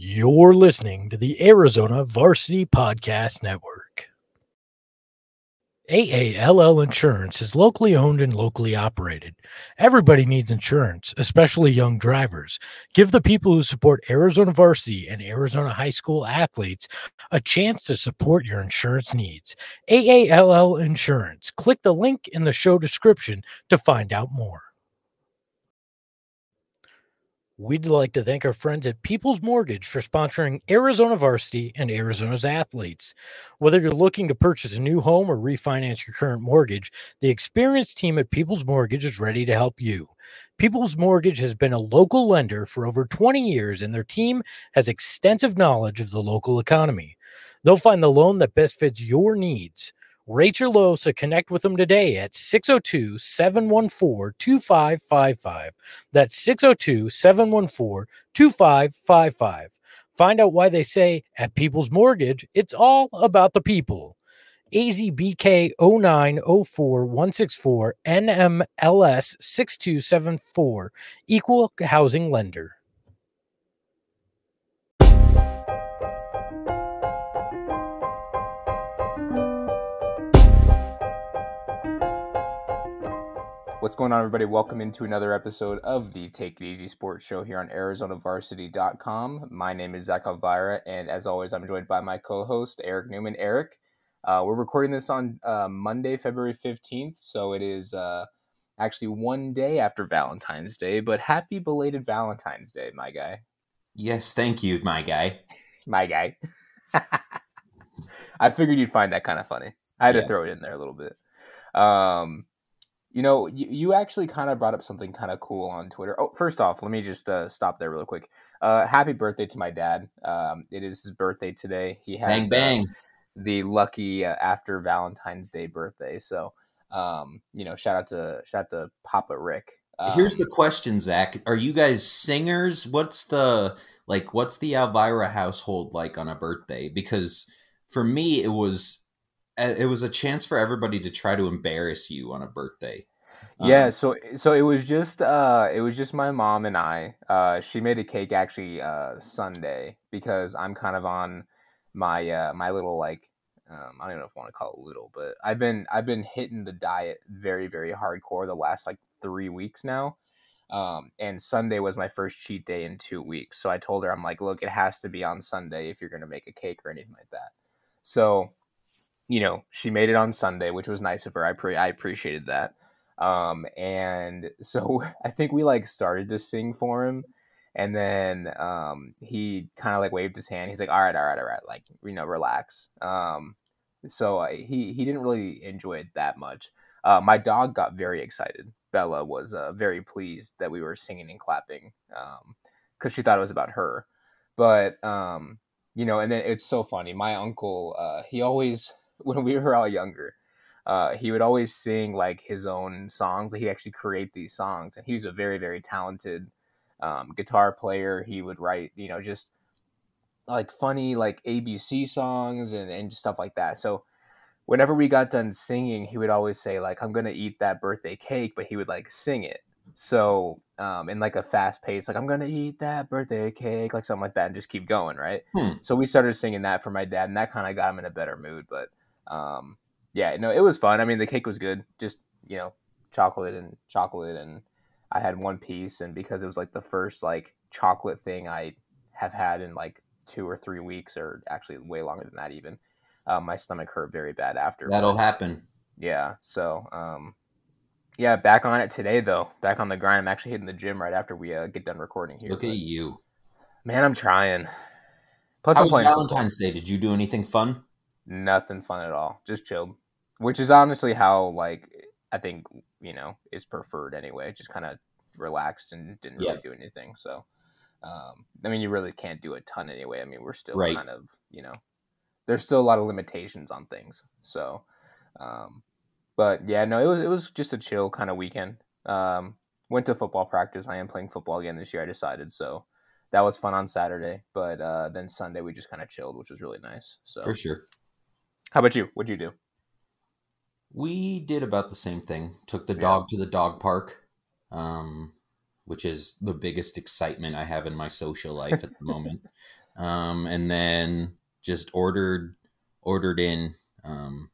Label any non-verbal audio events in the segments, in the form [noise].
You're listening to the Arizona Varsity Podcast Network. AALL Insurance is locally owned and locally operated. Everybody needs insurance, especially young drivers. Give the people who support Arizona Varsity and Arizona high school athletes a chance to support your insurance needs. AALL Insurance. Click the link in the show description to find out more. We'd like to thank our friends at People's Mortgage for sponsoring Arizona Varsity and Arizona's athletes. Whether you're looking to purchase a new home or refinance your current mortgage, the experienced team at People's Mortgage is ready to help you. People's Mortgage has been a local lender for over 20 years, and their team has extensive knowledge of the local economy. They'll find the loan that best fits your needs. Rate low, so connect with them today at 602 714 2555. That's 602 714 2555. Find out why they say at People's Mortgage, it's all about the people. AZBK 0904164 NMLS 6274, Equal Housing Lender. What's going on, everybody? Welcome into another episode of the Take It Easy Sports Show here on ArizonaVarsity.com. My name is Zach Elvira, and as always, I'm joined by my co host, Eric Newman. Eric, uh, we're recording this on uh, Monday, February 15th, so it is uh, actually one day after Valentine's Day, but happy belated Valentine's Day, my guy. Yes, thank you, my guy. [laughs] my guy. [laughs] I figured you'd find that kind of funny. I had Yeah. to throw it in there a little bit. Um, you know, you, you actually kind of brought up something kind of cool on Twitter. Oh, first off, let me just uh, stop there real quick. Uh, happy birthday to my dad. Um, it is his birthday today. He has Bang uh, bang. the lucky uh, after Valentine's Day birthday. So, um, you know, shout out to shout out to Papa Rick. Um, Here's the question, Zach. Are you guys singers? What's the like what's the Elvira household like on a birthday? Because for me it was uh, it was a chance for everybody to try to embarrass you on a birthday. Yeah, Um, so so it was just uh it was just my mom and I. Uh she made a cake actually uh Sunday because I'm kind of on my uh my little like um I don't even know if I want to call it little, but I've been I've been hitting the diet very very hardcore the last like 3 weeks now. Um and Sunday was my first cheat day in 2 weeks. So I told her I'm like, "Look, it has to be on Sunday if you're going to make a cake or anything like that." So, you know, she made it on Sunday, which was nice of her. I pre- I appreciated that. Um and so [laughs] i think we like started to sing for him and then um he kind of like waved his hand. He's like all right all right all right like you know relax. Um so he he didn't really enjoy it that much. Uh my dog got very excited. Bella was uh, very pleased that we were singing and clapping um because she thought it was about her. But um you know and then it's so funny. My uncle uh he always [laughs] when we were all younger uh, he would always sing like his own songs. He'd actually create these songs, and he was a very, very talented um, guitar player. He would write, you know, just like funny like ABC songs and and stuff like that. So whenever we got done singing, he would always say like, "I'm gonna eat that birthday cake," but he would like sing it. So um, in like a fast pace, like I'm gonna eat that birthday cake, like something like that, and just keep going, right? Hmm. So we started singing that for my dad, and that kind of got him in a better mood. But um, yeah, no, it was fun. I mean, the cake was good. Just you know, chocolate and chocolate, and I had one piece, and because it was like the first like chocolate thing I have had in like two or three weeks, or actually way longer than that, even. Um, my stomach hurt very bad after. That'll but- happen. yeah. So, um, yeah, back on it today though. Back on the grind. I'm actually hitting the gym right after we uh, get done recording here. Look but- at you. Man, I'm trying. Plus, How I'm was playing football. Valentine's Day? Did you do anything fun? Nothing fun at all. Just chilled, which is honestly how like I think you know is preferred anyway. Just kind of relaxed and didn't really Yeah. do anything. So, um, I mean, you really can't do a ton anyway. I mean, we're still Right. kind of you know, there's still a lot of limitations on things. So, um, but yeah, no, it was it was just a chill kind of weekend. Um, went to football practice. I am playing football again this year. I decided so. That was fun on Saturday, but uh, then Sunday we just kind of chilled, which was really nice. So, For sure. How about you? What'd you do? We did about the same thing. Took the Yeah. dog to the dog park. Um, which is the biggest excitement I have in my social life at the moment. [laughs] Um, and then just ordered ordered in um,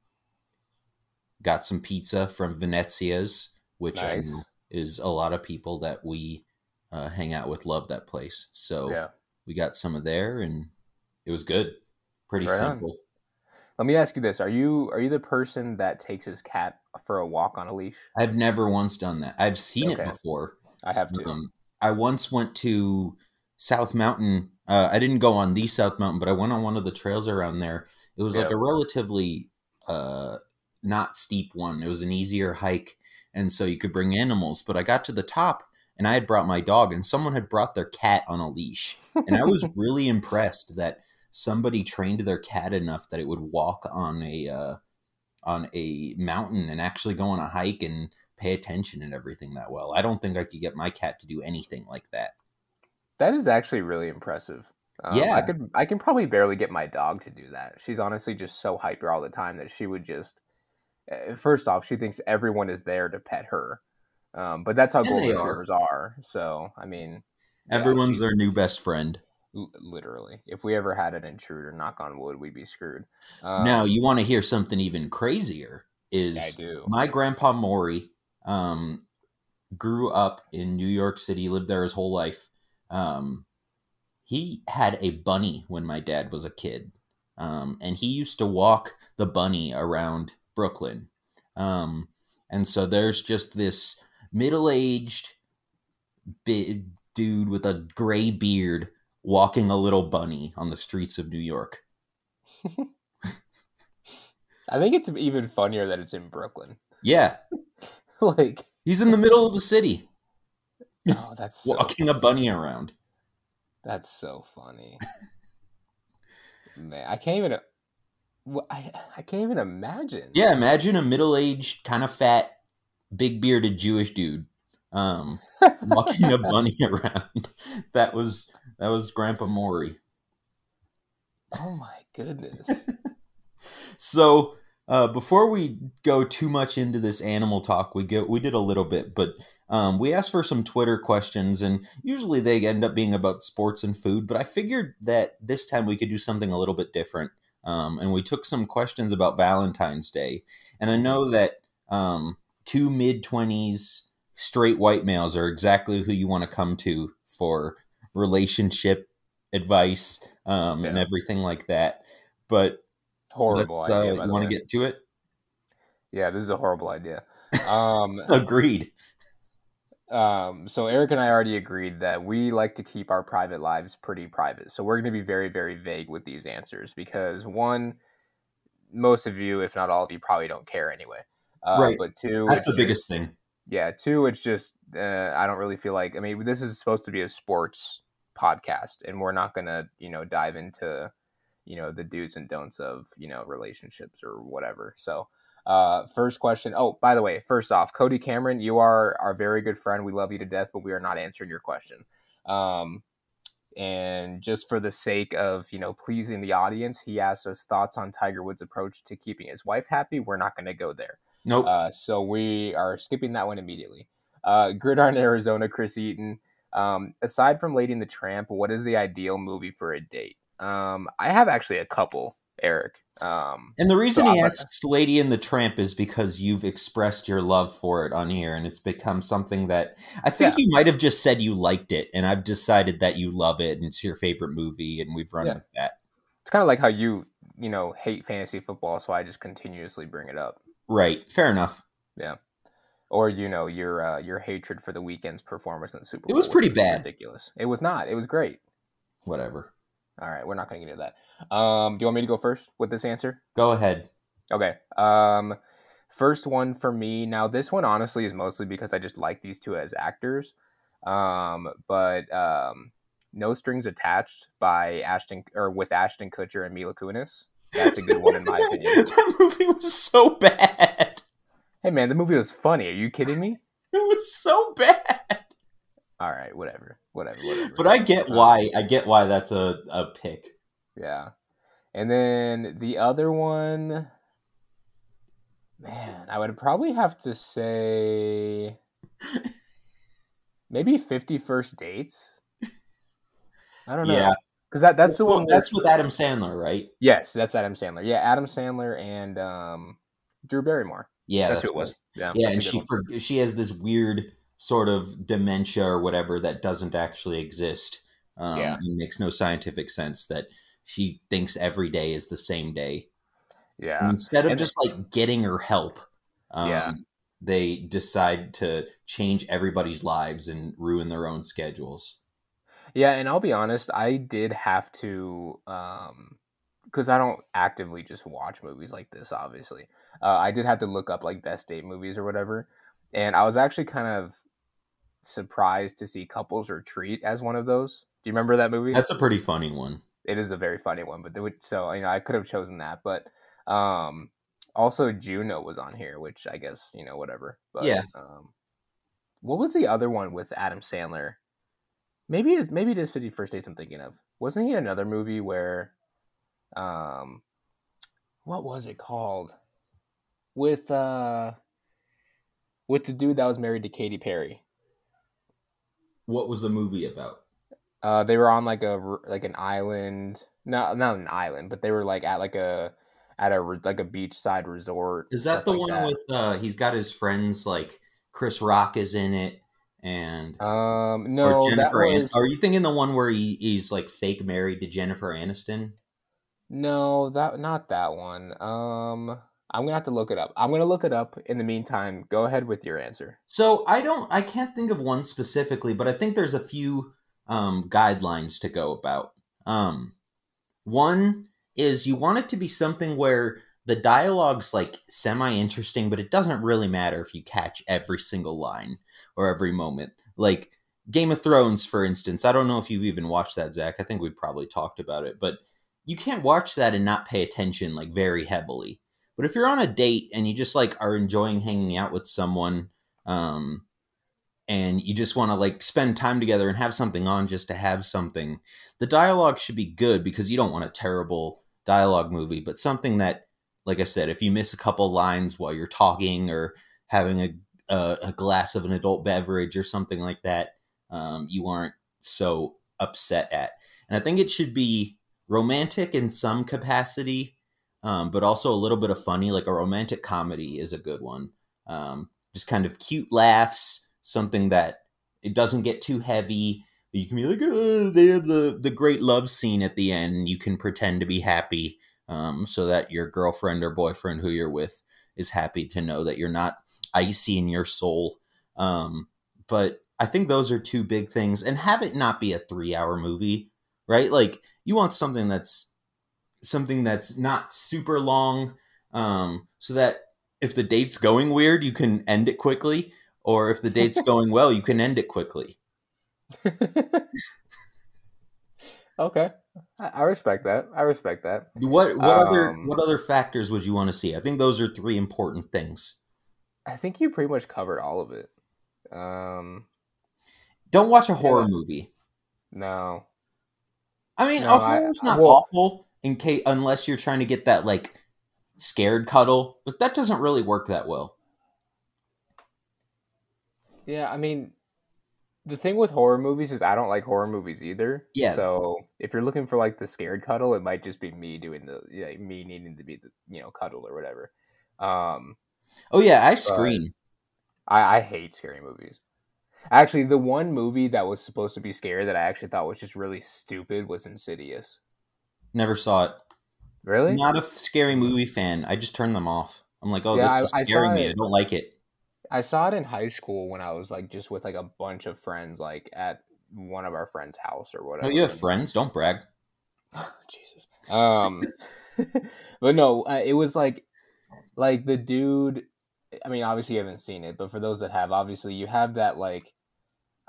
got some pizza from Venezia's, which Nice. I know is a lot of people that we uh, hang out with love that place. So Yeah. we got some of there, and it was good. Pretty Right on. Let me ask you this: Are you are you the person that takes his cat for a walk on a leash? I've never once done that. I've seen it before. I have to. Um, I once went to South Mountain. Uh, I didn't go on the South Mountain, but I went on one of the trails around there. It was like a relatively uh, not steep one. It was an easier hike, and so you could bring animals. But I got to the top, and I had brought my dog, and someone had brought their cat on a leash, and I was [laughs] really impressed that somebody trained their cat enough that it would walk on a uh, on a mountain and actually go on a hike and pay attention and everything that well. I don't think I could get my cat to do anything like that. That is actually really impressive. Um, Yeah. I could. I can probably barely get my dog to do that. She's honestly just so hyper all the time that she would just. uh, First off, she thinks everyone is there to pet her, um, but that's how And golden are. retrievers are. So I mean, Everyone's she's- their new best friend. L- literally. If we ever had an intruder, knock on wood, we'd be screwed. Um, now, you want to hear something even crazier? Is I do. my grandpa Maury um, grew up in New York City, lived there his whole life. Um, he had a bunny when my dad was a kid, um, and he used to walk the bunny around Brooklyn. Um, and so there's just this middle-aged big dude with a gray beard walking a little bunny on the streets of New York. [laughs] I think it's even funnier that it's in Brooklyn. Yeah, [laughs] like, he's in the middle of the city oh, that's so, walking a bunny around. that's so funny. Man, I can't even. I I can't even imagine. Yeah, imagine a middle-aged, kind of fat, big bearded Jewish dude um, walking a bunny [laughs] around. That was that was Grandpa Maury. Oh my goodness. [laughs] So uh, before we go too much into this animal talk, we go we did a little bit, but um, we asked for some Twitter questions, and usually they end up being about sports and food. But I figured that this time we could do something a little bit different, um, and we took some questions about Valentine's Day. And I know that um, two mid twenties straight white males are exactly who you want to come to for relationship advice um, and everything like that. But Horrible Let's, idea. uh, you want to get to it? Yeah, this is a horrible idea. [laughs] Um, Agreed. um, so Eric and I already agreed that we like to keep our private lives pretty private. So we're going to be very, very vague with these answers because one, most of you, if not all of you, probably don't care anyway. Uh, Right. But two, That's the biggest thing. Yeah two it's just uh, i don't really feel like i mean this is supposed to be a sports podcast and we're not gonna you know dive into you know the do's and don'ts of you know relationships or whatever. So uh first question oh by the way first off cody cameron you are our very good friend. We love you to death but we are not answering your question. Um and just for the sake of you know pleasing the audience he asked us thoughts on tiger woods approach to keeping his wife happy. We're not going to go there Nope. uh, so we are skipping that one immediately. Uh, Gridiron Arizona, Chris Eaton. Um, aside from Lady and the Tramp, what is the ideal movie for a date? Um, I have actually a couple, Eric. Um, and the reason so he I'm- asks Lady and the Tramp is because you've expressed your love for it on here, and it's become something that I think you might have just said you liked it, and I've decided that you love it, and it's your favorite movie, and we've run Yeah. with that. it's kind of like how you, you know, hate fantasy football, so I just continuously bring it up. Right. Fair enough. Yeah. Or you know your uh, your hatred for the Weeknd's performance in the Super Bowl. It was pretty which bad. Ridiculous. It was not. It was great. Whatever. All right, we're not going to get into that. Um, do you want me to go first with this answer? Go ahead. Okay. Um first one for me. Now this one honestly is mostly because I just like these two as actors. Um but um No Strings Attached by Ashton or with Ashton Kutcher and Mila Kunis. That's a good one in my [laughs] opinion. that movie was so bad. Hey man, the movie was funny. Are you kidding me? [laughs] It was so bad. All right, whatever. Whatever, whatever. But I get Um, why. I get why that's a, a pick. Yeah. And then the other one, man, I would probably have to say [laughs] maybe Fifty First Dates. I don't know. Yeah. Because that that's the Well, one. that's with Adam Sandler, right? yes, that's Adam Sandler. Yeah, Adam Sandler and um, Drew Barrymore. Yeah, that's, that's, who it was. Yeah, Yeah, and she for, she has this weird sort of dementia or whatever that doesn't actually exist. Um, Yeah. and makes no scientific sense that she thinks every day is the same day. yeah. And instead of And- just like getting her help, um, Yeah. they decide to change everybody's lives and ruin their own schedules. Yeah, and I'll be honest, I did have to um because I don't actively just watch movies like this, obviously. Uh, I did have to look up like best date movies or whatever. And I was actually kind of surprised to see Couples Retreat as one of those. Do you remember that movie? That's a pretty funny one. it is a very funny one, but they would, so you know I could have chosen that, but um also Juno was on here, which I guess, you know, whatever. But Yeah. um what was the other one with Adam Sandler? Maybe it maybe it is Fifty First Dates I'm thinking of. Wasn't he in another movie where um what was it called? With uh with the dude that was married to Katy Perry. What was the movie about? Uh, they were on like a like an island, not not an island, but they were like at like a at a like a beachside resort. Is that the like one that. with uh he's got his friends like Chris Rock is in it and Um, no, or that Jennifer An- Are you thinking the one where he, he's like fake married to Jennifer Aniston? no that not that one. Um, I'm gonna have to look it up. I'm gonna look it up. In the meantime, go ahead with your answer. So I don't I can't think of one specifically, but I think there's a few um guidelines to go about. Um one is you want it to be something where the dialogue's like semi interesting, but it doesn't really matter if you catch every single line or every moment. Like Game of Thrones, for instance. I don't know if you've even watched that, Zach. I think we've probably talked about it, but you can't watch that and not pay attention like very heavily. But if you're on a date and you just like are enjoying hanging out with someone, um, and you just want to like spend time together and have something on just to have something, the dialogue should be good because you don't want a terrible dialogue movie, but something that, like I said, if you miss a couple lines while you're talking or having a a, a glass of an adult beverage or something like that, um, you aren't so upset at. And I think it should be romantic in some capacity, um, but also a little bit of funny. Like a romantic comedy is a good one. Um, just kind of cute laughs, something that it doesn't get too heavy. You can be like, oh, they have the the great love scene at the end. You can pretend to be happy, um, so that your girlfriend or boyfriend who you're with is happy to know that you're not icy in your soul. Um, but I think those are two big things, and have it not be a three hour movie, right? Like you want something that's something that's not super long, um, so that if the date's going weird, you can end it quickly, or if the date's [laughs] going well, you can end it quickly. [laughs] okay, I, respect that. I respect that. What what other Um, what other factors would you want to see? I think those are three important things. I think you pretty much covered all of it. Um, Don't watch a horror Yeah. movie. no, I mean, No, I- horror's not well- awful in case unless you're trying to get that like scared cuddle, but that doesn't really work that well. Yeah, I mean, the thing with horror movies is I don't like horror movies either. Yeah. So if you're looking for like the scared cuddle, it might just be me doing the like me needing to be the you know cuddle or whatever. Um, Oh yeah, I scream. I I hate scary movies. Actually, the one movie that was supposed to be scary that I actually thought was just really stupid was Insidious. Never saw it. Really? Not a scary movie fan. I just turn them off. I'm like, oh, Yeah, this is I scaring saw me. it. I don't like it. I saw it in high school when I was like just with like a bunch of friends, like at one of our friends' house or whatever. Oh, you have friends? Don't brag. [laughs] Jesus. Um, [laughs] but no, uh, it was like, like the dude. I mean, obviously you haven't seen it, but for those that have, obviously you have that like,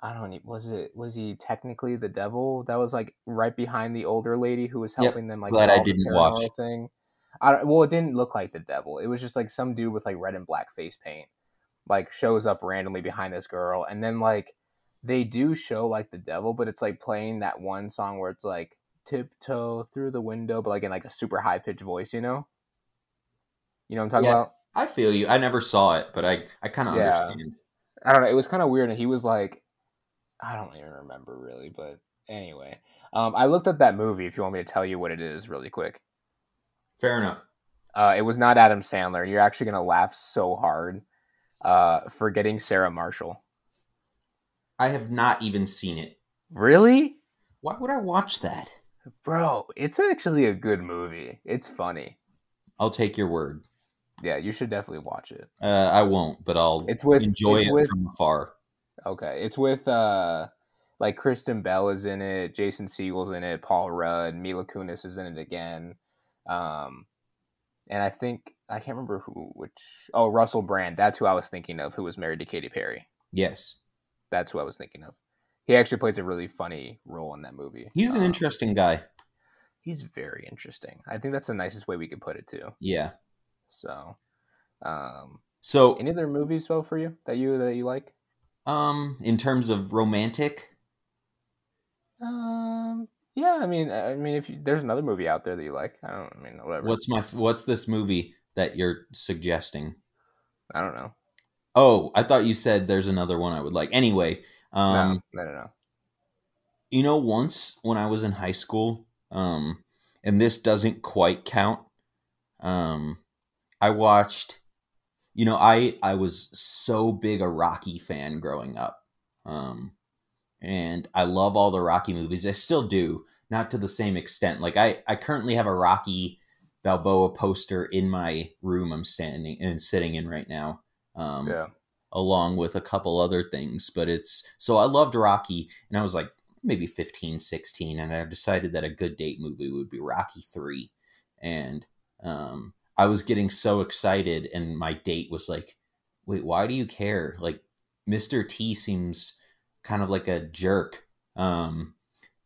I don't know, was it was he technically the devil that was like right behind the older lady who was Yep. helping them like Glad I didn't watch. thing. I well, it didn't look like the devil. It was just like some dude with like red and black face paint, like shows up randomly behind this girl, and then like they do show like the devil, but it's like playing that one song where it's like tiptoe through the window, but like in like a super high pitched voice, you know? You know what I'm talking Yeah. about? I feel you. I never saw it, but I I kind of Yeah. understand. I don't know. It was kind of weird, and he was like, I don't even remember really, but anyway, um, I looked up that movie. If you want me to tell you what it is, really quick. Fair enough. Uh, it was not Adam Sandler. You're actually gonna laugh so hard. Uh, forgetting Sarah Marshall. I have not even seen it. Really, Why would I watch that? bro? It's actually a good movie. It's funny. I'll take your word. Yeah, you should definitely watch it. Uh, I won't, but I'll It's with enjoy it's it with from afar. Okay, it's with uh like Kristen Bell is in it, Jason Segel's in it, Paul Rudd, Mila Kunis is in it again, um, and I think I can't remember who which. Oh, Russell Brand. That's who I was thinking of. Who was married to Katy Perry. Yes, That's who I was thinking of. He actually plays a really funny role in that movie. he's an Um, interesting guy. He's very interesting. I think that's the nicest way we could put it too. Yeah. So, um, So, any other movies though for you that you that you like? um, in terms of romantic, Um, yeah, I mean, I mean, if you, there's another movie out there that you like, I don't, I mean, whatever. what's my what's this movie that you're suggesting? I don't know. Oh, I thought you said there's another one I would like. Anyway, um, no, no, no, no. you know, once when I was in high school, um, and this doesn't quite count, um, I watched. You know, I I was so big a Rocky fan growing up, um, and I love all the Rocky movies. I still do, not to the same extent. Like I I currently have a Rocky Balboa poster in my room. I'm standing and sitting in right now. Um, Yeah, along with a couple other things but it's so i loved rocky and i was like maybe 15 16 and i decided that a good date movie would be rocky 3 and um, i was getting so excited and my date was like wait why do you care like mr t seems kind of like a jerk um,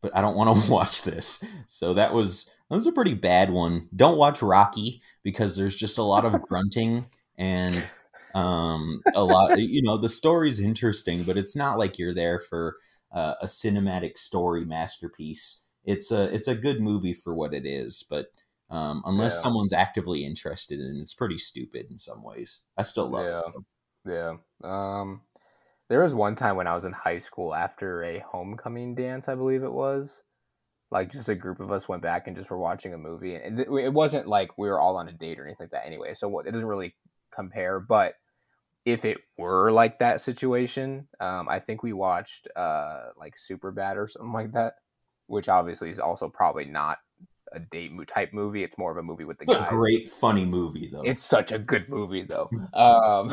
but i don't want to [laughs] watch this so that was that was a pretty bad one don't watch rocky because there's just a lot of [laughs] grunting and um a lot you know the story's interesting but it's not like you're there for uh, a cinematic story masterpiece it's a it's a good movie for what it is but um unless Yeah. someone's actively interested in it it's pretty stupid in some ways i still love Yeah. it yeah. Um, there was one time when I was in high school after a homecoming dance, I believe it was. Like just a group of us went back and just were watching a movie, and it, it wasn't like we were all on a date or anything like that. Anyway, so it doesn't really compare. But if it were like that situation, um, I think we watched uh like Super Bad or something like that, which obviously is also probably not a date type movie. It's more of a movie with the it's guys. a great funny movie though It's such a good movie though. [laughs] um,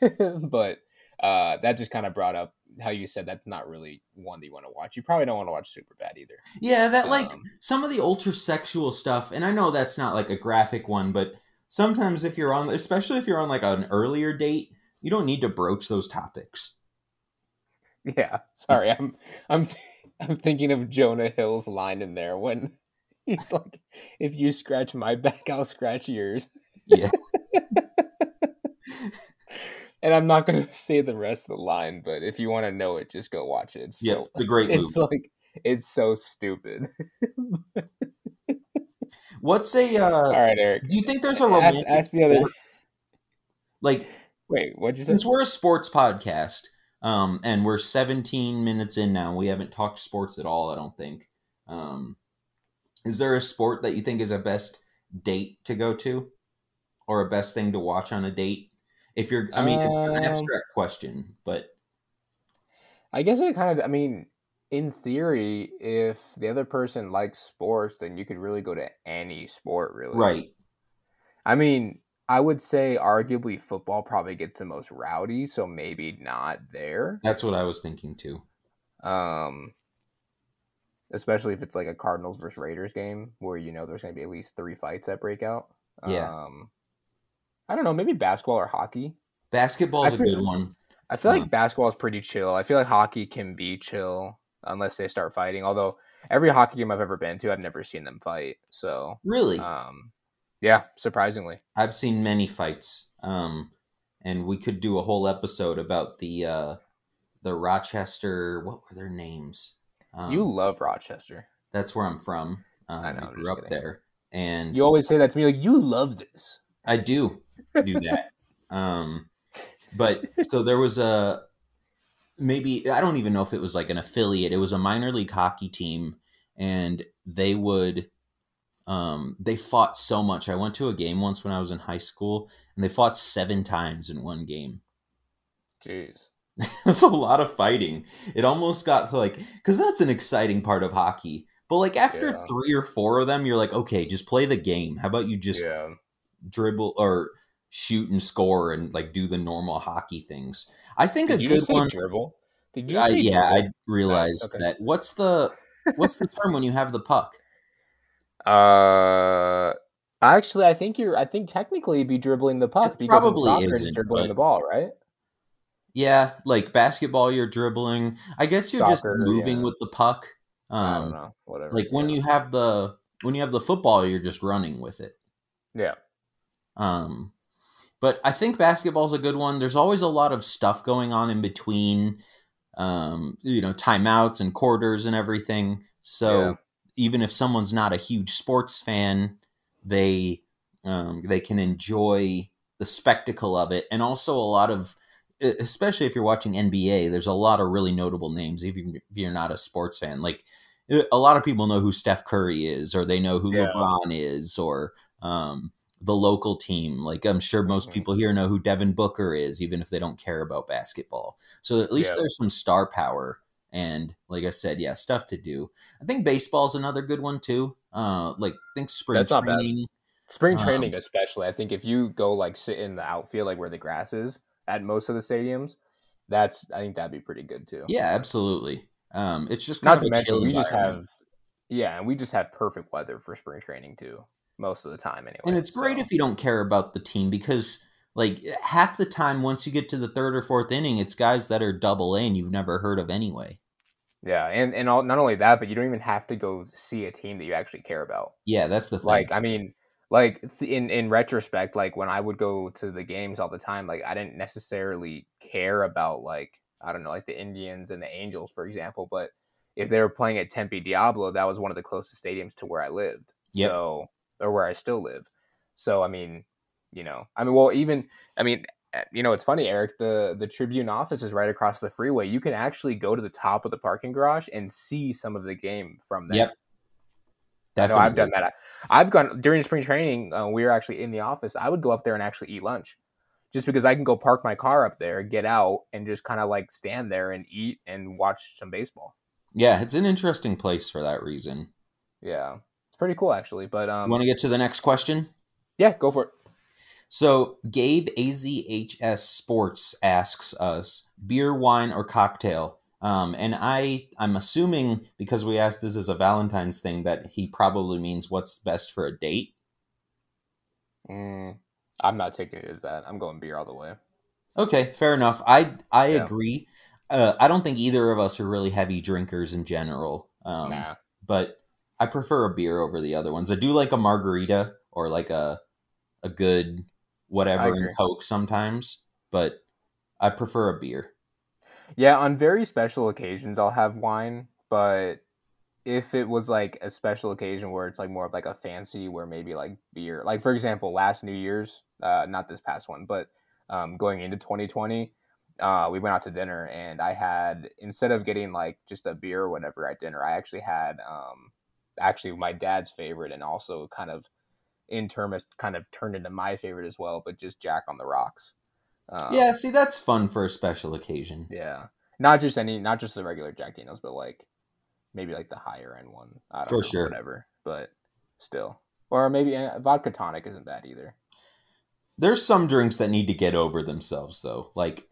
[laughs] but uh, that just kind of brought up how you said that's not really one that you want to watch. You probably don't want to watch Super Bad either. yeah that like Um, some of the ultra sexual stuff and i know that's not like a graphic one but sometimes if you're on especially if you're on like an earlier date you don't need to broach those topics yeah. Sorry, I'm I'm I'm thinking of Jonah Hill's line in there when [laughs] he's like, "If you scratch my back, I'll scratch yours." Yeah. [laughs] [laughs] and I'm not going [laughs] to say the rest of the line, but if you want to know it, just go watch it. It's yeah so it's a great [laughs] movie it's like it's so stupid. [laughs] what's a uh All right, Eric. do you think there's a romantic ask the other. like Wait, what'd you say? since we're a sports podcast um and we're 17 minutes in now we haven't talked sports at all i don't think um is there a sport that you think is a best date to go to or a best thing to watch on a date if you're i mean it's an Um, abstract question but I guess it kind of. I mean, in theory, if the other person likes sports, then you could really go to any sport, really. right I mean, I would say arguably football probably gets the most rowdy, so maybe not there. that's what i was thinking too Um, especially if it's like a Cardinals versus Raiders game where you know there's going to be at least three fights that break out. Yeah. Um, I don't know, maybe basketball or hockey. basketball's I a feel- good one I feel like basketball is pretty chill. I feel like hockey can be chill unless they start fighting. Although every hockey game I've ever been to, I've never seen them fight. So, really um, yeah, surprisingly, I've seen many fights, um, and we could do a whole episode about the uh, the Rochester. What were their names? Um, you love Rochester. That's where I'm from. Um, I I, know, I'm grew up kidding. there, and You always say that to me, like you love this. I do do that. um, but so there was a maybe I don't even know if it was like an affiliate. It was a minor league hockey team, and they would um, they fought so much. I went to a game once when I was in high school, and they fought seven times in one game. Jeez. [laughs] was a lot of fighting. It almost got like because that's an exciting part of hockey. But like after Yeah. three or four of them, you're like, okay, just play the game. How about you just yeah. Dribble or shoot and score and like do the normal hockey things? I think Did a good one. dribble? Did you I, yeah, I dribble? realized okay. that. What's the what's the term when you have the puck? Uh, actually, I think you're. I think technically you'd be dribbling the puck It because probably soccer isn't, dribbling but- the ball, right? Yeah, like basketball, you're dribbling. I guess you're just moving yeah. with the puck. I don't Um, know. Whatever. like when you have the when you have the football, you're just running with it. Yeah. Um, but I think basketball's a good one. There's always a lot of stuff going on in between, um, you know, timeouts and quarters and everything. So Yeah. even if someone's not a huge sports fan, they um, they can enjoy the spectacle of it, and also a lot of, especially if you're watching NBA, there's a lot of really notable names. Even if you're not a sports fan, like a lot of people know who Steph Curry is, or they know who Yeah. LeBron is, or um, the local team. Like I'm sure most Mhm. people here know who Devin Booker is, even if they don't care about basketball. So at least Yeah. there's some star power. And like I said, yeah, stuff to do. I think baseball's another good one too. Uh, like think spring That's not bad. training. Spring Um, training, especially. I think if you go like sit in the outfield, like where the grass is at most of the stadiums, that's I think that'd be pretty good too. Yeah, absolutely. Um, it's just kind Not of to mention, we just have, yeah, and we just have perfect weather for spring training too, most of the time anyway. and it's great so- if you don't care about the team because like eh, half the time once you get to the third or fourth inning it's guys that are double a and you've never heard of anyway yeah, and and all, not only that, but you don't even have to go see a team that you actually care about. yeah that's the thing Like, I mean, like th- in in retrospect, like when I would go to the games all the time, like I didn't necessarily care about like I don't know, like the Indians and the Angels, for example. But if they were playing at Tempe Diablo, that was one of the closest stadiums to where I lived. Yep. So, or where I still live. So, I mean, you know, I mean, well, even I mean, uh, you know, it's funny, Eric. The the Tribune office is right across the freeway. You can actually go to the top of the parking garage and see some of the game from there. Yep. Definitely. I've done that. I've gone during spring training. Uh, we were actually in the office. I would go up there and actually eat lunch, just because I can go park my car up there, get out, and just kind of like stand there and eat and watch some baseball. yeah it's an interesting place for that reason Yeah, pretty cool actually. But um, you want to get to the next question yeah, go for it. so gabe azhs sports asks us beer wine or cocktail um, and i i'm assuming because we asked this as a valentine's thing that he probably means what's best for a date Mm, I'm not taking it as that. I'm going beer all the way. Okay, fair enough. I I Yeah. agree. Uh, I don't think either of us are really heavy drinkers in general. Um, nah, but I prefer a beer over the other ones. I do like a margarita or like a a good whatever in. Coke sometimes, but I prefer a beer. yeah. On very special occasions, I'll have wine, but if it was like a special occasion where it's like more of like a fancy where maybe like beer like for example last new year's uh not this past one but um going into 2020 uh we went out to dinner and i had instead of getting like just a beer or whatever at dinner i actually had um actually my dad's favorite and also kind of in term has kind of turned into my favorite as well but just jack on the rocks um, yeah, see, that's fun for a special occasion. yeah not just any not just the regular jack daniels but like maybe like the higher end one i don't For know sure. whatever but still or maybe uh, vodka tonic isn't bad either There's some drinks that need to get over themselves, though, like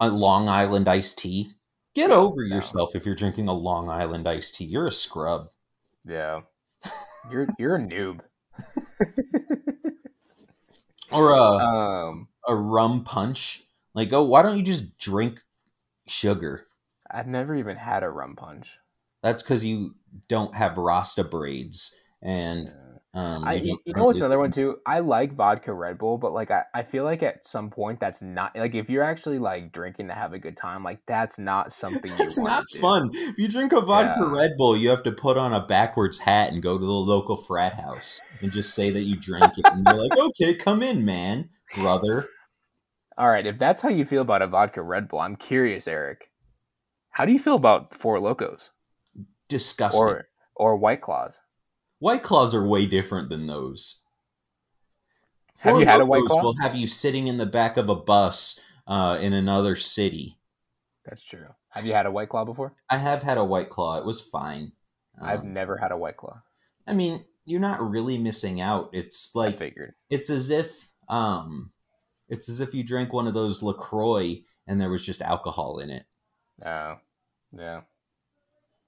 a Long Island iced tea. Get over No. yourself if you're drinking a Long Island iced tea. You're a scrub. Yeah you're you're a noob [laughs] Or a um a rum punch. Like, oh, why don't you just drink sugar? i've never even had a rum punch That's because you don't have Rasta braids, and um, I, you you, know what's another one too? I like vodka Red Bull, but like I, I feel like at some point that's not like if you're actually like drinking to have a good time, like that's not [laughs] something That's not fun. If you drink a vodka Yeah. Red Bull, you have to put on a backwards hat and go to the local frat house and just say that you drank it, and you're like, okay, come in, man, brother. All right, if that's how you feel about a vodka Red Bull, I'm curious, Eric. How do you feel about Four Locos Disgusting. or or White Claws? White claws are way different than those. Have Four you had a White Claw? Will have you sitting in the back of a bus uh, in another city. That's true. Have you had a White Claw before? I have had a white claw. It was fine. I've Um, never had a White Claw. I mean, you're not really missing out. It's I like figured. it's as if um, it's as if you drank one of those Lacroix and there was just alcohol in it. Oh, yeah.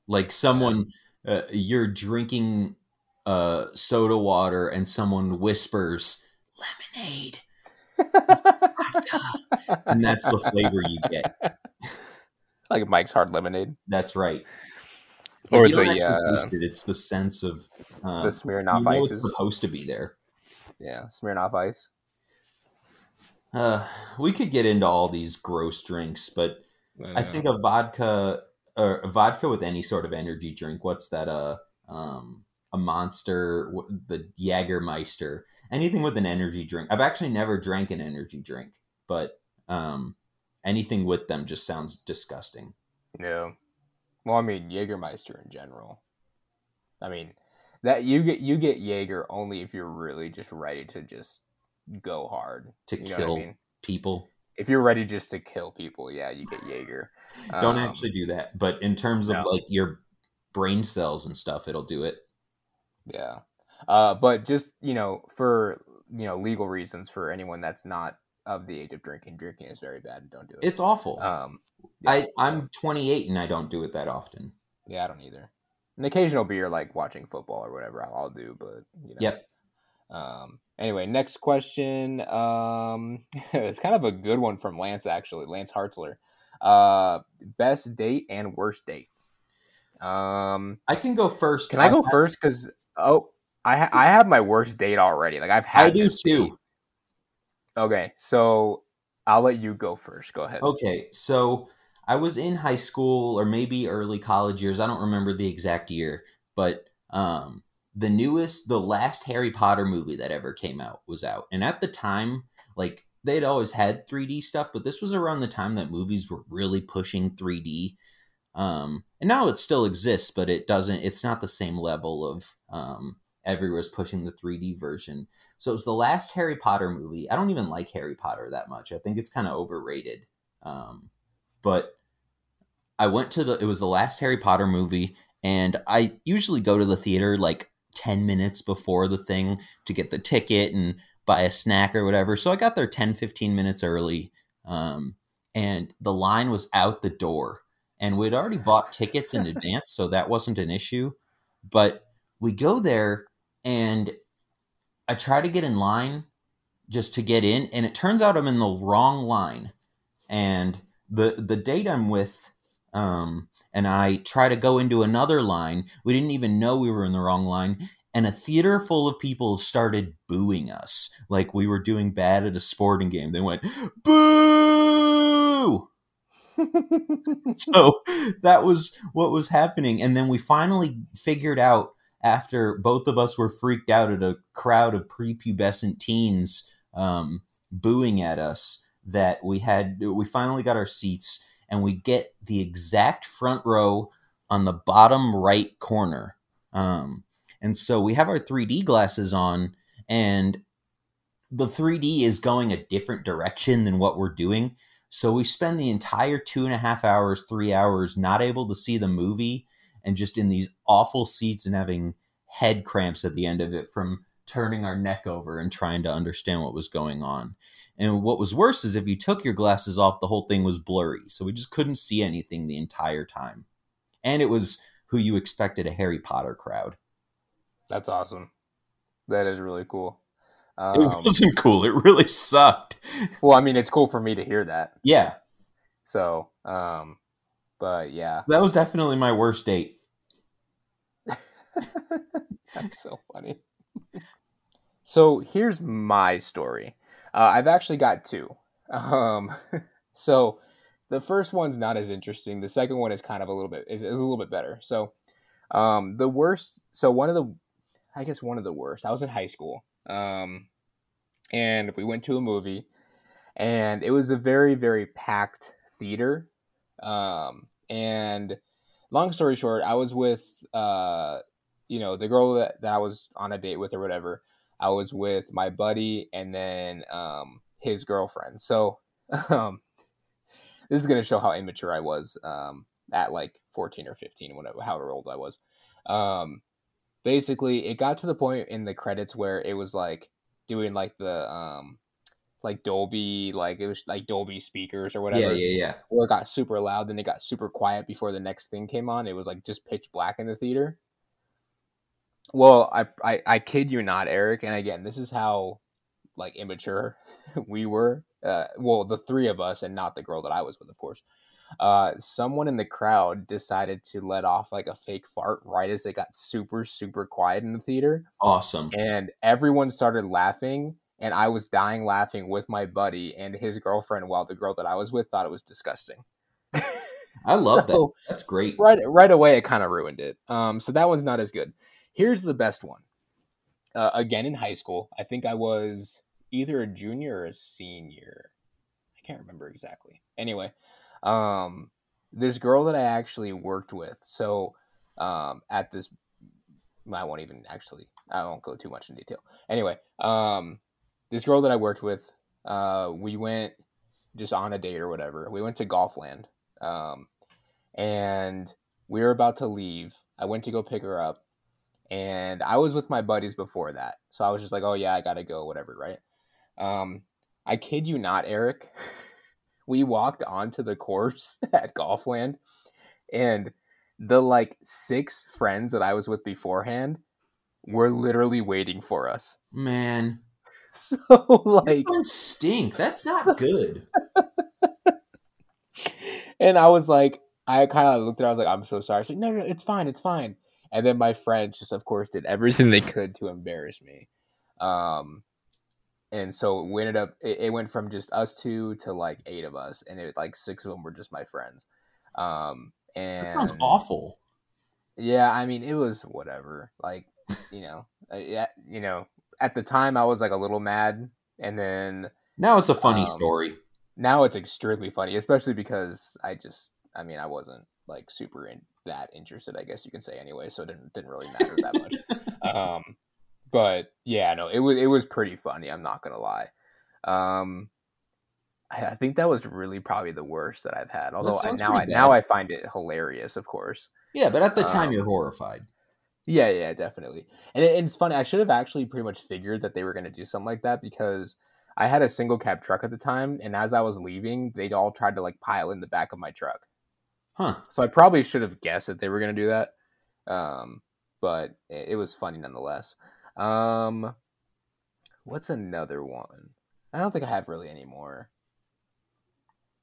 Like someone, uh, you're drinking uh, soda water and someone whispers lemonade, [laughs] and that's the flavor you get. [laughs] like Mike's Hard Lemonade, That's right. or Like, you don't the actually uh, taste it. It's the sense of uh, the you Smirnoff ice it's supposed to be there. Yeah, Smirnoff Ice. Uh, we could get into all these gross drinks, but I know. think a vodka or a vodka with any sort of energy drink. What's that? Uh, um, a monster, the Jagermeister, anything with an energy drink. I've actually never drank an energy drink, but um, anything with them just sounds disgusting. Yeah. Well, I mean Jägermeister in general. I mean that you get you get Jaeger only if you're really just ready to just go hard. To You kill I mean? people, If you're ready just to kill people, yeah, you get Jaeger. don't Um, actually do that. But in terms of no. like your brain cells and stuff, it'll do it. Yeah. Uh, but just you know, for you know legal reasons, for anyone that's not of the age of drinking, drinking is very bad. and Don't do it. It's awful. um, I I'm 28 and I don't do it that often. yeah, I don't either. An occasional beer, like watching football or whatever, I'll, I'll do. But you know. Yep. Um. Anyway, next question. Um, [laughs] it's kind of a good one from Lance actually. Lance Hartzler. Uh, best date and worst date. Um, I can go first. can I go first? Because oh, I ha- I have my worst date already. Like I've had. I do too. date. Okay, so I'll let you go first. Go ahead. Okay, so I was in high school or maybe early college years. I don't remember the exact year, but um, the newest, the last Harry Potter movie that ever came out was out, and at the time, like they'd always had 3D stuff, but this was around the time that movies were really pushing 3D. Um, and now it still exists, but it doesn't. It's not the same level of um, everywhere's pushing the 3D version. So it was the last Harry Potter movie. I don't even like Harry Potter that much. I think it's kind of overrated. Um, but I went to the. It was the last Harry Potter movie, and I usually go to the theater like ten minutes before the thing to get the ticket and buy a snack or whatever. So I got there 10, 15 minutes early, um, and the line was out the door. And we'd already bought tickets in [laughs] advance, so that wasn't an issue. But we go there, and I try to get in line just to get in, and it turns out I'm in the wrong line. And the the date I'm with, um, and I try to go into another line. We didn't even know we were in the wrong line, and a theater full of people started booing us like we were doing bad at a sporting game. They went boo. [laughs] so that was what was happening, and then we finally figured out after both of us were freaked out at a crowd of prepubescent teens um, booing at us that we had we finally got our seats and we get the exact front row on the bottom right corner. Um, and so we have our 3d glasses on and the 3d is going a different direction than what we're doing so we spend the entire two and a half hours three hours not able to see the movie and just in these awful seats and having head cramps at the end of it from turning our neck over and trying to understand what was going on. And what was worse is if you took your glasses off, the whole thing was blurry. So we just couldn't see anything the entire time. And it was who you expected a Harry Potter crowd. That's awesome. That is really cool. It Um, wasn't cool. It really sucked. well, I mean, it's cool for me to hear that. Yeah, So, um, but yeah, that was definitely my worst date. [laughs] that's so funny. so here's my story. Uh, I've actually got two. Um, [laughs] so the first one's not as interesting. The second one is kind of a little bit is, is a little bit better. So, um, the worst. So one of the, I guess one of the worst. I was in high school. Um, and we went to a movie, and it was a very very packed theater. Um, And long story short, I was with uh, you know, the girl that, that I was on a date with or whatever. I was with my buddy and then um his girlfriend. So [laughs] um this is gonna show how immature I was um at like 14 or 15, whatever however old I was. Um basically it got to the point in the credits where it was like doing like the um like Dolby, like it was like Dolby speakers or whatever. Yeah, yeah, yeah. Or it got super loud, then it got super quiet before the next thing came on. It was like just pitch black in the theater. Well, I I, I kid you not, Eric. And again, this is how like immature [laughs] we were. Uh, well, the three of us, and not the girl that I was with, of course. Uh, someone in the crowd decided to let off like a fake fart right as it got super super quiet in the theater, Awesome. and everyone started laughing. And I was dying laughing with my buddy and his girlfriend, while the girl that I was with thought it was disgusting. [laughs] I love that. That's great. right right away it kind of ruined it um so that one's not as good here's the best one uh, again in high school i think i was either a junior or a senior i can't remember exactly anyway um this girl that i actually worked with so um at this i won't even actually i won't go too much in detail anyway um this girl that i worked with uh we went just on a date or whatever we went to golfland um and we were about to leave. I went to go pick her up, and I was with my buddies before that, so I was just like, "Oh yeah, I gotta go, whatever." Right? Um, I kid you not, Eric. [laughs] we walked onto the course [laughs] at Golfland, and the like six friends that I was with beforehand were literally waiting for us. Man, [laughs] So like, stink. That's [laughs] not good. and I was like, I kind of looked at her. I was like, I'm so sorry. She's like, no, no, it's fine, it's fine. And then my friends just, of course, did everything they could to embarrass me. Um, and so we ended up. It, it went from just us two to like eight of us, and it like six of them were just my friends. Um, and That sounds awful. yeah, I mean, it was whatever. Like, you know, uh, yeah, you know, at the time I was like a little mad, and then Now it's a funny Um, story. now it's extremely funny, especially because I just, I mean, I wasn't like super in that interested, I guess you can say anyway, so it didn't didn't really matter that much. [laughs] um, but yeah, no, it was it was pretty funny. I'm not gonna lie. Um, I, I think that was really probably the worst that I've had. Although I, now I now. I find it hilarious, of course. Yeah, but at the time um, you're horrified. Yeah, yeah, definitely. And it, it's funny. I should have actually pretty much figured that they were going to do something like that because I had a single cab truck at the time, and as I was leaving, they'd all tried to like pile in the back of my truck. Huh. So I probably should have guessed that they were going to do that. Um, but it, it was funny nonetheless. Um, what's another one? I don't think I have really any more,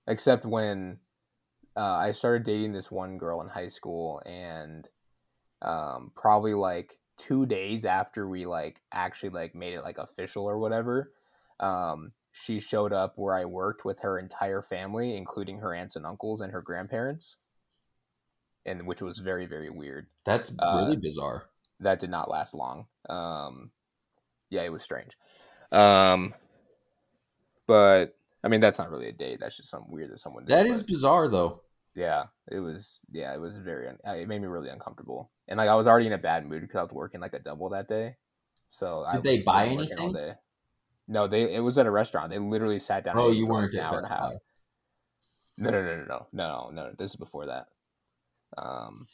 except when uh, I started dating this one girl in high school, and um, probably like two days after we like actually like made it like official or whatever, um, she showed up where I worked with her entire family, including her aunts and uncles and her grandparents, and which was very very weird. That's uh, really bizarre. That did not last long. Um, yeah, it was strange. Um, but I mean, that's not really a date. That's just something weird that someone did. That is bizarre though. yeah, it was. Yeah, it was very. Un- it made me really uncomfortable, and like I was already in a bad mood because I was working like a double that day. So I Did they buy anything? day. No, they. It was at a restaurant. They literally sat down. Oh, you weren't an at hour and a half. Buy. No, no, no, no, no, no, no. This is before that. Um.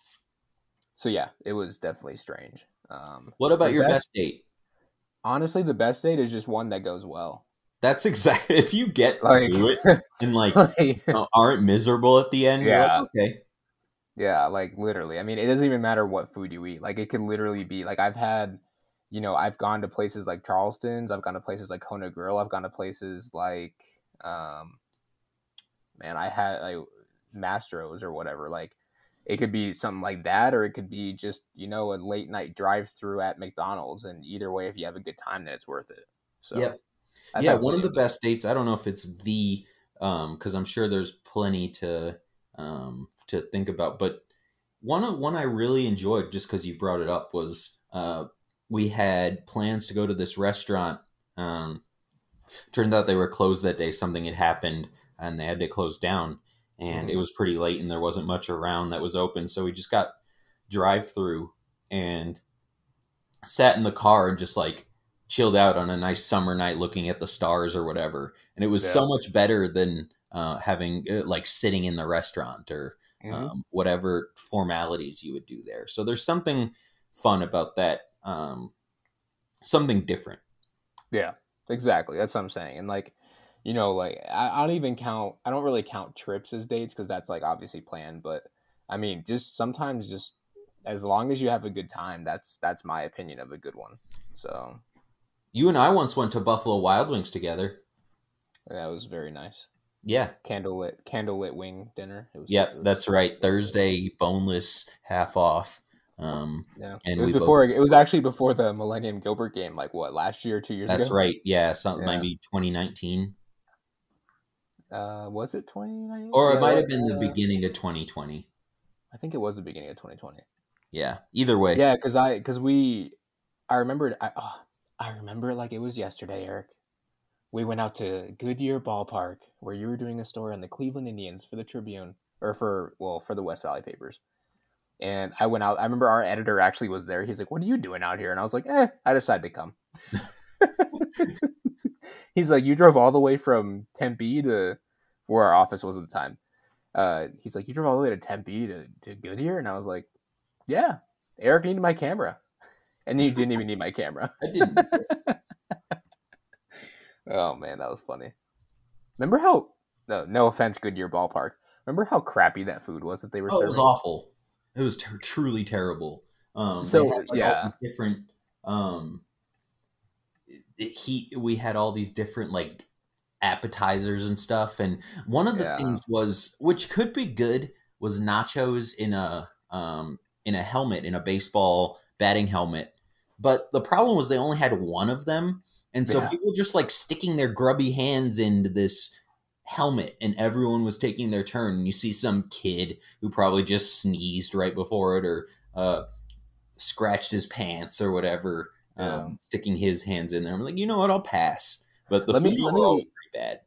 So yeah, it was definitely strange. Um. What about your best- best date? Honestly, the best date is just one that goes well. That's exactly [laughs] if you get Like, to it [laughs] and like uh, aren't miserable at the end. you're like, Yeah. okay. Yeah, like literally. I mean, it doesn't even matter what food you eat. Like it could literally be like I've had, you know, I've gone to places like Charleston's, I've gone to places like Kona Grill, I've gone to places like um man, I had like Mastro's or whatever. Like it could be something like that or it could be just, you know, a late night drive through at McDonald's and either way if you have a good time then it's worth it. So Yep. Yeah, one of the best dates. I don't know if it's the um because I'm sure there's plenty to um to think about, but one of one I really enjoyed just because you brought it up was uh we had plans to go to this restaurant. Um, turned out they were closed that day. Something had happened and they had to close down. And it was pretty late and there wasn't much around that was open, so we just got drive through and sat in the car and just like chilled out on a nice summer night looking at the stars or whatever. And it was so much better than uh, having uh, like sitting in the restaurant or Mhm. um, whatever formalities you would do there. So there's something fun about that, um, something different. Yeah, exactly. That's what I'm saying. And like, you know, like I, I don't even count. I don't really count trips as dates because that's like obviously planned. But I mean, just sometimes, just as long as you have a good time, that's that's my opinion of a good one. So You and I once went to Buffalo Wild Wings together. that was very nice. Yeah. Candlelit candlelit wing dinner. It was, Yep, it was that's right. Thursday, boneless, half off. Um, Yeah, and it was we both- before. It was actually before the Millennium Gilbert game. Like what last year, two years ago. that's ago. right. Yeah, something Yeah. maybe 2019, Uh, was it 2019? or it might have been the uh, beginning of 2020. I think it was the beginning of 2020. Yeah. Either way. Yeah, because I because we, I remembered. I oh, I remember it like it was yesterday, Eric. We went out to Goodyear Ballpark where you were doing a story on the Cleveland Indians for the Tribune or for well for the West Valley papers. And I went out. I remember our editor actually was there. He's like, "What are you doing out here?" And I was like, "Eh, I decided to come." [laughs] [laughs] he's like, "You drove all the way from Tempe to where our office was at the time." Uh, he's like, "You drove all the way to Tempe to, to Goodyear," and I was like, "Yeah." Eric needed my camera, [laughs] and he didn't even need my camera. [laughs] I didn't. [laughs] Oh man, that was funny. Remember how? No, no offense, Goodyear Ballpark. Remember how crappy that food was that they were Oh, it was awful. It was ter- truly terrible. Um, So, had, like, all yeah. these different. Um, it, he we had all these different like appetizers and stuff, and one of the Yeah. things was which could be good was nachos in a um in a helmet in a baseball batting helmet, but the problem was they only had one of them, and so Yeah. people just like sticking their grubby hands into this helmet and everyone was taking their turn and you see some kid who probably just sneezed right before it or uh, scratched his pants or whatever Yeah. um, sticking his hands in there i'm like you know what i'll pass but the Let food me- let me- was bad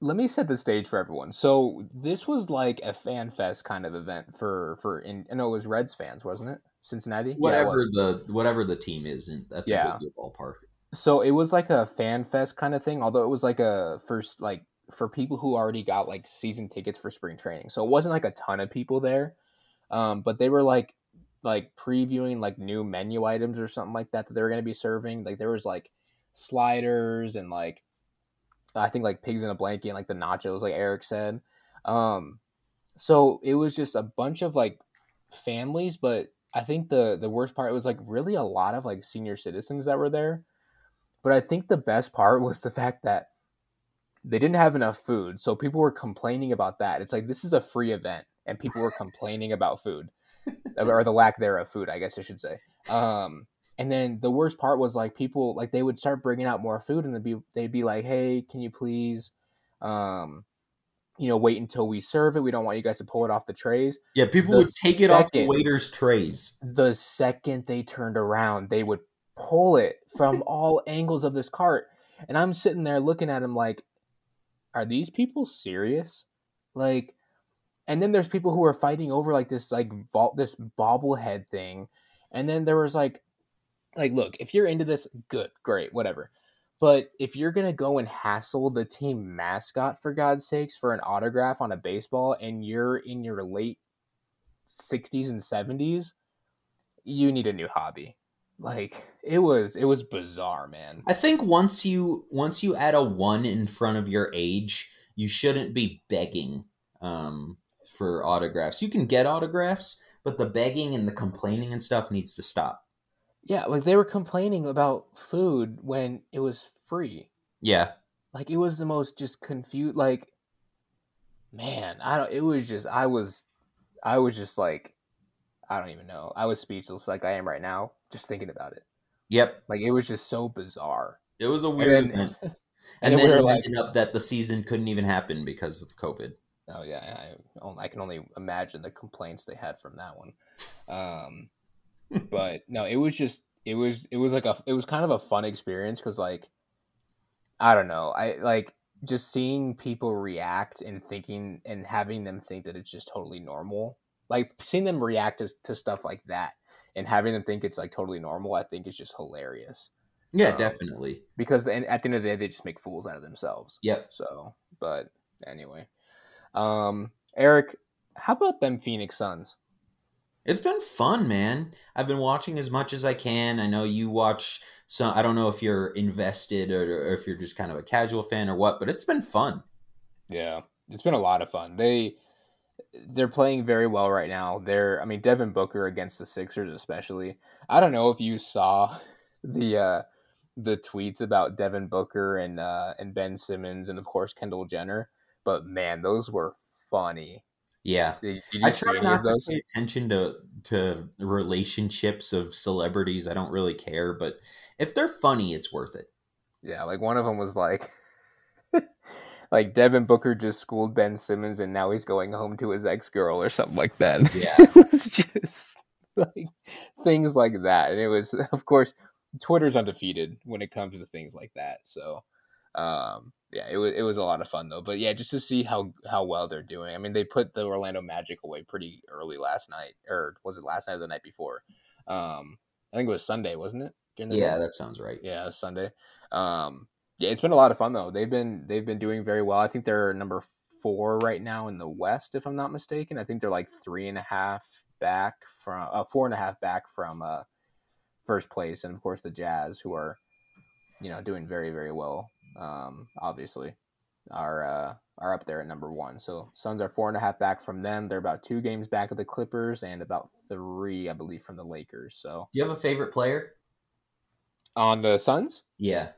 Let me set the stage for everyone. So this was like a fan fest kind of event for for. In, I know it was Reds fans, wasn't it? Cincinnati. Yeah, it whatever was. the whatever the team is in, at the Yeah. Ballpark so it was like a fan fest kind of thing although it was like a first like for people who already got like season tickets for spring training so it wasn't like a ton of people there um, but they were like like previewing like new menu items or something like that that they were going to be serving like there was like sliders and like i think like pigs in a blanket and like the nachos like eric said um so it was just a bunch of like families but i think the the worst part was like really a lot of like senior citizens that were there but I think the best part [laughs] was the fact that they didn't have enough food. So people were complaining about that. It's like this is a free event and people were [laughs] complaining about food or the lack thereof food, I guess I should say. Um, and then the worst part was like people like they would start bringing out more food and they'd be they'd be like, "Hey, can you please um you know, wait until we serve it. We don't want you guys to pull it off the trays." yeah people The would take it off the waiters trays the second they turned around, they would pull it from [laughs] all angles of this cart. And I'm sitting there looking at him like, are these people serious? Like, and then there's people who are fighting over like this like vault this bobblehead thing. And then there was like like look, if you're into this, good, great, whatever. But if you're gonna go and hassle the team mascot for God's sakes for an autograph on a baseball and you're in your late 60s and 70s, you need a new hobby. Like it was it was bizarre, man. i think once you once you add a one in front of your age you shouldn't be begging um, for autographs you can get autographs but the begging and the complaining and stuff needs to stop Yeah, like they were complaining about food when it was free. yeah Like it was the most just confused like man, I don't it was just I was I was just like I don't even know. I was speechless like I am right now just thinking about it. yep Like it was just so bizarre. it was a And weird then, [laughs] and and, then then we were like up that the season couldn't even happen because of covid Oh yeah, I, I can only imagine the complaints they had from that one. Um, but no, it was just it was it was like a it was kind of a fun experience because like I don't know I like just seeing people react and thinking and having them think that it's just totally normal. Like seeing them react to, to stuff like that and having them think it's like totally normal, I think is just hilarious. Yeah, Um, definitely. Because and at the end of the day, they just make fools out of themselves. Yep. So, but anyway, um, Eric, how about them Phoenix Suns? It's been fun, man. I've been watching as much as I can. I know you watch some. I don't know if you're invested or, or if you're just kind of a casual fan or what, but it's been fun. Yeah, it's been a lot of fun. They they're playing very well right now. They're I mean Devin Booker against the Sixers especially. I don't know if you saw [laughs] the uh the tweets about Devin Booker and uh and Ben Simmons and of course Kendall Jenner, but man, those were funny. Yeah. Did, did you I try not to pay attention to to relationships of celebrities. I don't really care, but if they're funny, it's worth it. Yeah, like one of them was like [laughs] like Devin Booker just schooled Ben Simmons and now he's going home to his ex-girl or something like that. [laughs] Yeah. it was just like things like that. And it was of course Twitter's undefeated when it comes to things like that. So um yeah, it was it was a lot of fun though. But yeah, just to see how how well they're doing. I mean, they put the Orlando Magic away pretty early last night or was it last night or the night before? Um I think it was Sunday, wasn't it? Yeah, game? that sounds right. Yeah, Sunday. Um, yeah, it's been a lot of fun though. They've been they've been doing very well. I think they're number four right now in the West, if I'm not mistaken. I think they're like three and a half back from uh, four and a half back from uh, first place, and of course the Jazz, who are you know doing very very well. Um, obviously, are uh, are up there at number one. So Suns are four and a half back from them. They're about two games back of the Clippers and about three, I believe, from the Lakers. So Do you have a favorite player? on the Suns. Yeah.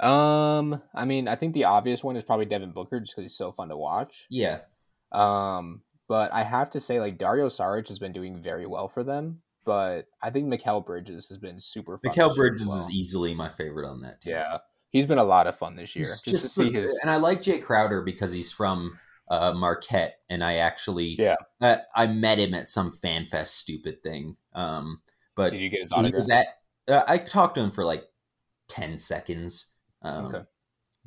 Um, I mean, I think the obvious one is probably Devin Booker just because he's so fun to watch. Yeah. Um, but I have to say, like Dario Saric has been doing very well for them. But I think Mikal Bridges has been super fun. Mikal this year as Bridges well. is easily my favorite on that team. yeah, he's been a lot of fun this year. He's Just, to see the- his and I like Jae Crowder because he's from uh, Marquette, and I actually yeah. uh, I met him at some fan fest stupid thing. Um, but Did you get his he autograph? was at uh, I talked to him for like ten seconds. Um, Okay.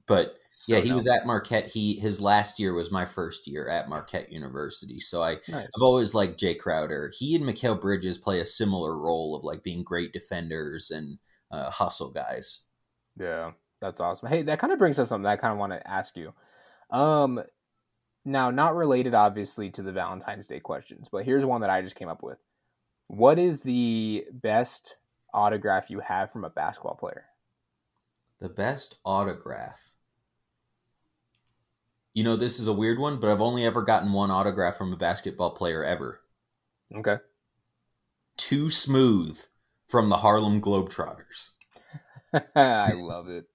But So yeah, he no. was at Marquette. He his last year was my first year at Marquette University. So I nice. I've always liked Jae Crowder. He and Mikal Bridges play a similar role of like being great defenders and uh, hustle guys. Yeah, that's awesome. Hey, that kind of brings up something that I kind of want to ask you. Um, now not related obviously to the Valentine's Day questions, but here's one that I just came up with. What is the best autograph you have from a basketball player? The best autograph. You know, this is a weird one, but I've only ever gotten one autograph from a basketball player ever. Okay. Too smooth from the Harlem Globetrotters. [laughs] I love it.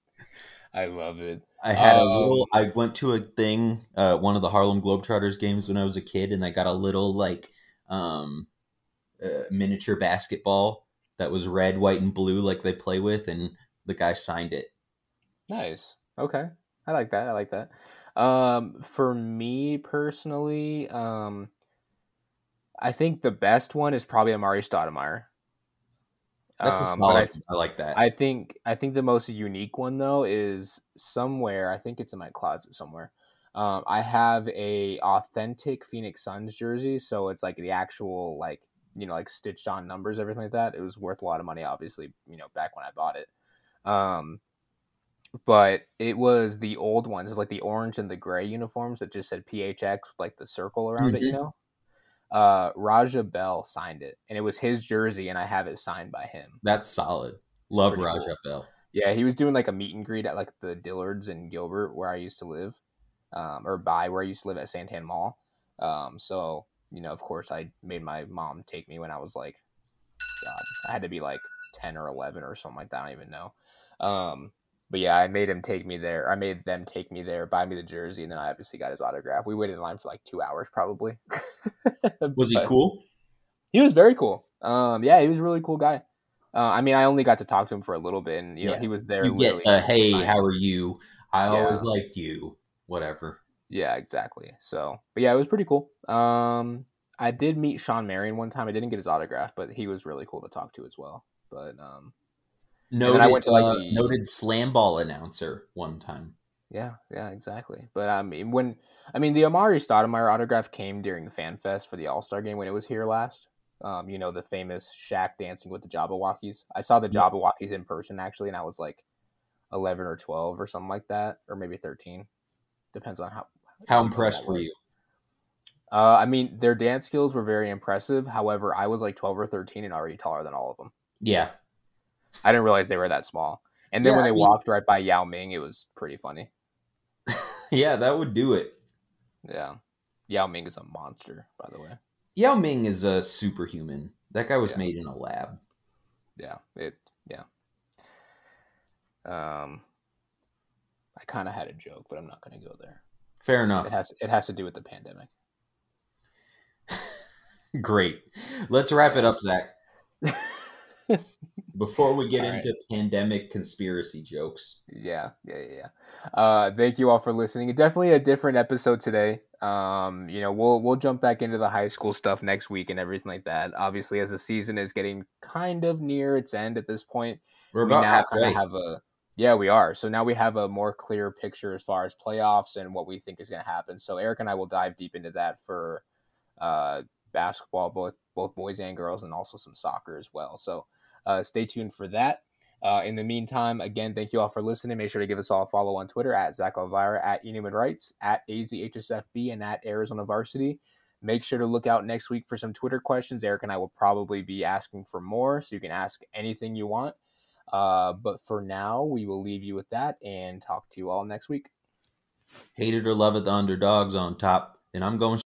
I love it. I had a Um, little. I went to a thing, uh, one of the Harlem Globetrotters games when I was a kid, and I got a little like um, uh, miniature basketball that was red, white, and blue, like they play with, and the guy signed it. Nice. Okay. I like that. I like that. Um, for me personally, um, I think the best one is probably Amar'e Stoudemire. That's a Um, but. I- I, like that. I think I think the most unique one though is somewhere. I think it's in my closet somewhere. Um, I have a authentic Phoenix Suns jersey, so it's like the actual like you know like stitched on numbers, everything like that. It was worth a lot of money, obviously. You know, back when I bought it. Um, but it was the old ones, it was like the orange and the gray uniforms that just said PHX with like the circle around it. You Mhm. know, uh, Raja Bell signed it, and it was his jersey, and I have it signed by him. That's solid. Love Pretty Raja cool. Bell. Yeah, he was doing like a meet and greet at like the Dillards in Gilbert where I used to live, um, or by where I used to live at Santan Mall. Um, so you know, of course, I made my mom take me when I was like, God, I had to be like ten or eleven or something like that. I don't even know. Um, but yeah, I made him take me there. I made them take me there, buy me the jersey, and then I obviously got his autograph. We waited in line for like two hours, probably. [laughs] Was he cool? he was very cool. Um, yeah, he was a really cool guy. Uh, I mean, I only got to talk to him for a little bit, and you know, he was there. You get uh, hey, how are you? I Yeah. always liked you. Whatever. Yeah, exactly. So, but yeah, it was pretty cool. Um, I did meet Shawn Marion one time. I didn't get his autograph, but he was really cool to talk to as well. But um, Noted, I went to, like, uh, the- noted slam ball announcer one time. Yeah, yeah, exactly. But I mean, when I mean the Amar'e Stoudemire autograph came during Fan Fest for the All Star game when it was here last. Um, you know the famous Shaq dancing with the Jabbawockeez. I saw the Jabbawockeez in person actually, and I was like eleven or twelve or something like that, or maybe thirteen. Depends on how. How impressed were you? Uh, I mean, their dance skills were very impressive. However, I was like twelve or thirteen and already taller than all of them. Yeah, I didn't realize they were that small. And then Yeah, when they I mean- walked right by Yao Ming, it was pretty funny. [laughs] yeah, that would do it. Yeah, Yao Ming is a monster, by the way. Yao Ming is a superhuman. That guy was Yeah. made in a lab. Yeah, it. Yeah. Um, I kind of had a joke, but I'm not going to go there. Fair enough. It has it has to do with the pandemic. [laughs] Great. Let's wrap it up, Zach. [laughs] Before we [laughs] get All right. into pandemic conspiracy jokes. Yeah, yeah, yeah. yeah. Uh, thank you all for listening. Definitely a different episode today. Um, you know, we'll we'll jump back into the high school stuff next week and everything like that. Obviously, as the season is getting kind of near its end at this point, We're we about now kind of have a yeah, we are. So now we have a more clear picture as far as playoffs and what we think is going to happen. So Eric and I will dive deep into that for uh, basketball, both both boys and girls, and also some soccer as well. So uh, stay tuned for that. Uh, in the meantime, again, thank you all for listening. Make sure to give us all a follow on Twitter at Zach Elvira, at Enuman Rights, at AZHSFB, and at Arizona Varsity. Make sure to look out next week for some Twitter questions. Eric and I will probably be asking for more, so you can ask anything you want. Uh, but for now, we will leave you with that and talk to you all next week. Hate it or love it, the underdogs on top. And I'm going